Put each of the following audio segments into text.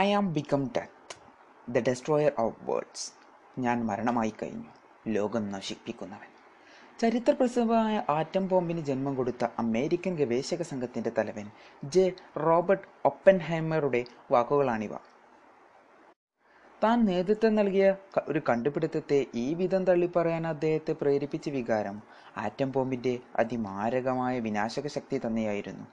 I am become death the destroyer of worlds ഞാൻ മരണമായി കഴിഞ്ഞു ലോകം നശിപ്പിക്കുന്നവൻ. ചരിത്രപ്രസിദ്ധമായ ആറ്റം ബോംബിന് ജന്മം കൊടുത്ത അമേരിക്കൻ ഗവേഷക സംഘത്തിന്റെ തലവൻ ജെ റോബർട്ട് ഒപ്പൻഹൈമറുടെ വാക്കുകളാണിവ. താൻ നേതൃത്വം നൽകിയ ഒരു കണ്ടുപിടുത്തത്തെ ഈ വിധം തള്ളിപ്പറയാൻ അദ്ദേഹത്തെ പ്രേരിപ്പിച്ച വികാരം ആറ്റം ബോംബിന്റെ അതിമാരകമായ വിനാശക ശക്തി തന്നെയായിരുന്നു.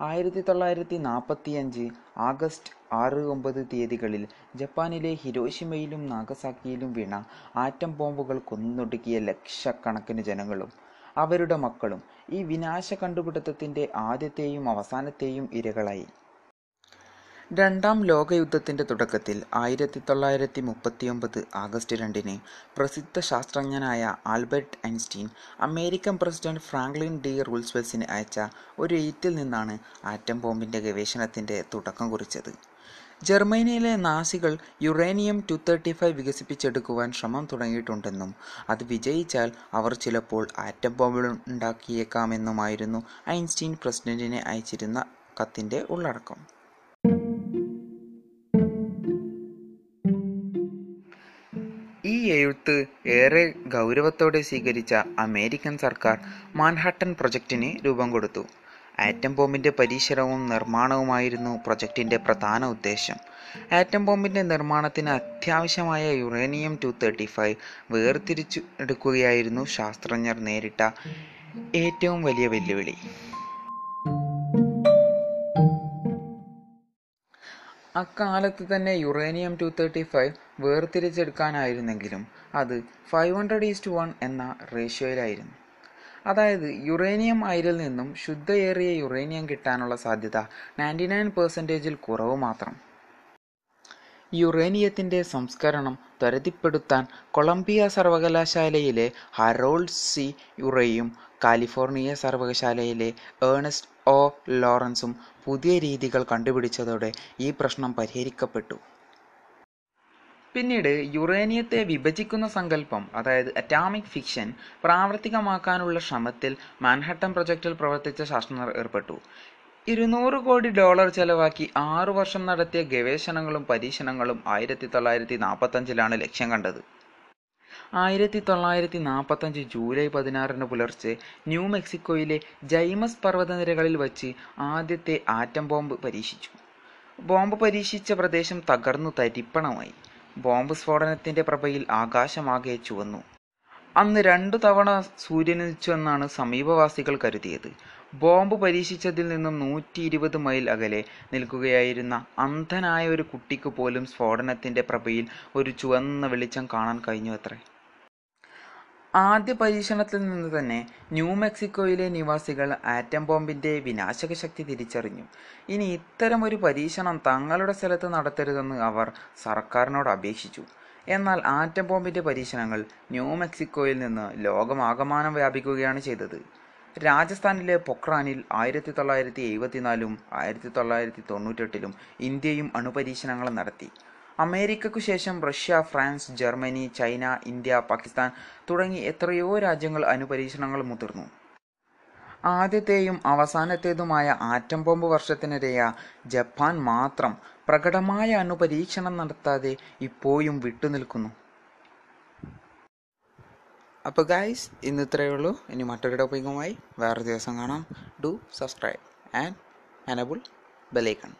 ആയിരത്തി തൊള്ളായിരത്തി നാൽപ്പത്തി അഞ്ച് ആഗസ്റ്റ് ആറ് ഒമ്പത് തീയതികളിൽ ജപ്പാനിലെ ഹിരോഷിമയിലും നാഗസാക്കിയിലും വീണ ആറ്റം ബോംബുകൾ കൊന്നൊടുക്കിയ ലക്ഷക്കണക്കിന് ജനങ്ങളും അവരുടെ മക്കളും ഈ വിനാശ കണ്ടുപിടുത്തത്തിന്റെ ആദ്യത്തെയും അവസാനത്തെയും ഇരകളായി. രണ്ടാം ലോകയുദ്ധത്തിന്റെ തുടക്കത്തിൽ ആയിരത്തി തൊള്ളായിരത്തി മുപ്പത്തിയൊമ്പത് ആഗസ്റ്റ് രണ്ടിന് പ്രസിദ്ധ ശാസ്ത്രജ്ഞനായ Albert Einstein American president Franklin D റൂൾസ്വെൽസിന് അയച്ച ഒരു എയ്റ്റിൽ നിന്നാണ് ആറ്റം ബോംബിന്റെ ഗവേഷണത്തിന്റെ തുടക്കം കുറിച്ചത്. ജർമ്മനിയിലെ നാസികൾ യുറേനിയം ടു തേർട്ടി ഫൈവ് വികസിപ്പിച്ചെടുക്കുവാൻ ശ്രമം തുടങ്ങിയിട്ടുണ്ടെന്നും അത് വിജയിച്ചാൽ അവർ ചിലപ്പോൾ ആറ്റം ബോംബുകൾ ഉണ്ടാക്കിയേക്കാമെന്നുമായിരുന്നു ഐൻസ്റ്റീൻ പ്രസിഡന്റിനെ അയച്ചിരുന്ന കത്തിന്റെ ഉള്ളടക്കം. ഈ എഴുത്ത് ഏറെ ഗൗരവത്തോടെ സ്വീകരിച്ച അമേരിക്കൻ സർക്കാർ മാൻഹട്ടൻ പ്രൊജക്റ്റിന് രൂപം കൊടുത്തു. ആറ്റം ബോംബിന്റെ പരീക്ഷണവും നിർമ്മാണവുമായിരുന്നു പ്രൊജക്റ്റിന്റെ പ്രധാന ഉദ്ദേശം. ആറ്റം ബോംബിന്റെ നിർമ്മാണത്തിന് അത്യാവശ്യമായ യുറേനിയം ടു തേർട്ടി ഫൈവ് വേർതിരിച്ചു എടുക്കുകയായിരുന്നു ശാസ്ത്രജ്ഞർ നേരിട്ട ഏറ്റവും വലിയ വെല്ലുവിളി. അക്കാലത്ത് തന്നെ യുറേനിയം ടു തേർട്ടി ഫൈവ് വേർതിരിച്ചെടുക്കാനായിരുന്നെങ്കിലും അത് ഫൈവ് ഹൺഡ്രഡ് ഈസ്റ്റ് വൺ എന്ന റേഷ്യോയിലായിരുന്നു. അതായത് യുറേനിയം അയിരിൽ നിന്നും ശുദ്ധയേറിയ യുറേനിയം കിട്ടാനുള്ള സാധ്യത നയന്റി നയൻ പെർസെന്റേജിൽ കുറവ് മാത്രം. യുറേനിയത്തിന്റെ സംസ്കരണം ത്വരിതപ്പെടുത്താൻ കൊളംബിയ സർവകലാശാലയിലെ ഹറോൾഡ് സി. യുറേയും കാലിഫോർണിയ സർവകലാശാലയിലെ ഏണസ്റ്റ് ഒ. ലോറൻസും പുതിയ രീതികൾ കണ്ടുപിടിച്ചതോടെ ഈ പ്രശ്നം പരിഹരിക്കപ്പെട്ടു. പിന്നീട് യുറേനിയത്തെ വിഭജിക്കുന്ന സങ്കല്പം അതായത് അറ്റാമിക് ഫിക്ഷൻ പ്രാവർത്തികമാക്കാനുള്ള ശ്രമത്തിൽ മാൻഹട്ടൻ പ്രൊജക്റ്റിൽ പ്രവർത്തിച്ച ശാസ്ത്രജ്ഞർ ഏർപ്പെട്ടു. ഇരുന്നൂറ് കോടി ഡോളർ ചെലവാക്കി ആറു വർഷം നടത്തിയ ഗവേഷണങ്ങളും പരീക്ഷണങ്ങളും ആയിരത്തി തൊള്ളായിരത്തി നാൽപ്പത്തഞ്ചിലാണ് ലക്ഷ്യം കണ്ടത്. ആയിരത്തി തൊള്ളായിരത്തി നാൽപ്പത്തഞ്ച് ജൂലൈ പതിനാറിന് പുലർച്ചെ ന്യൂ മെക്സിക്കോയിലെ ജൈമസ് പർവതനിരകളിൽ വച്ച് ആദ്യത്തെ ആറ്റം ബോംബ് പരീക്ഷിച്ചു. ബോംബ് പരീക്ഷിച്ച പ്രദേശം തകർന്നു തരിപ്പണമായി. ബോംബ് സ്ഫോടനത്തിന്റെ പ്രഭയിൽ ആകാശമാകെ ചുവന്നു. അന്ന് രണ്ടു തവണ സൂര്യനുദിച്ചു എന്നാണ് സമീപവാസികൾ കരുതിയത്. ബോംബ് പരീക്ഷിച്ചതിൽ നിന്നും നൂറ്റി ഇരുപത് മൈൽ അകലെ നിൽക്കുകയായിരുന്ന അന്ധനായ ഒരു കുട്ടിക്ക് പോലും സ്ഫോടനത്തിന്റെ പ്രഭയിൽ ഒരു ചുവന്ന വെളിച്ചം കാണാൻ കഴിഞ്ഞു അത്രേ. ആദ്യ പരീക്ഷണത്തിൽ നിന്ന് തന്നെ ന്യൂ മെക്സിക്കോയിലെ നിവാസികൾ ആറ്റം ബോംബിന്റെ വിനാശക ശക്തി തിരിച്ചറിഞ്ഞു. ഇനി ഇത്തരം ഒരു പരീക്ഷണം തങ്ങളുടെ സ്ഥലത്ത് നടത്തരുതെന്ന് അവർ സർക്കാരിനോട് അപേക്ഷിച്ചു. എന്നാൽ ആറ്റം ബോംബിന്റെ പരീക്ഷണങ്ങൾ ന്യൂ മെക്സിക്കോയിൽ നിന്ന് ലോകമാകമാനം വ്യാപിക്കുകയാണ് ചെയ്തത്. രാജസ്ഥാനിലെ പൊക്രാനിൽ ആയിരത്തി തൊള്ളായിരത്തി എഴുപത്തിനാലും ആയിരത്തി തൊള്ളായിരത്തി തൊണ്ണൂറ്റെട്ടിലും ഇന്ത്യയും അണുപരീക്ഷണങ്ങൾ നടത്തി. അമേരിക്കയ്ക്കു ശേഷം Russia France Germany China India Pakistan തുടങ്ങി എത്രയോ രാജ്യങ്ങൾ അണുപരീക്ഷണങ്ങൾ മുതിർന്നു. ആദ്യത്തെയും അവസാനത്തേതുമായ ആറ്റം ബോംബ് വർഷത്തിനിടെയ ജപ്പാൻ മാത്രം പ്രകടമായ അണുപരീക്ഷണം നടത്താതെ ഇപ്പോഴും വിട്ടുനിൽക്കുന്നു. അപ്പോൾ ഗായ്സ് ഇന്ന് ഇത്രയേ ഉള്ളൂ. ഇനി മറ്റൊരു ടോപ്പിക്കുമായി വേറൊരു ദിവസം കാണാം. Do subscribe and enable bell icon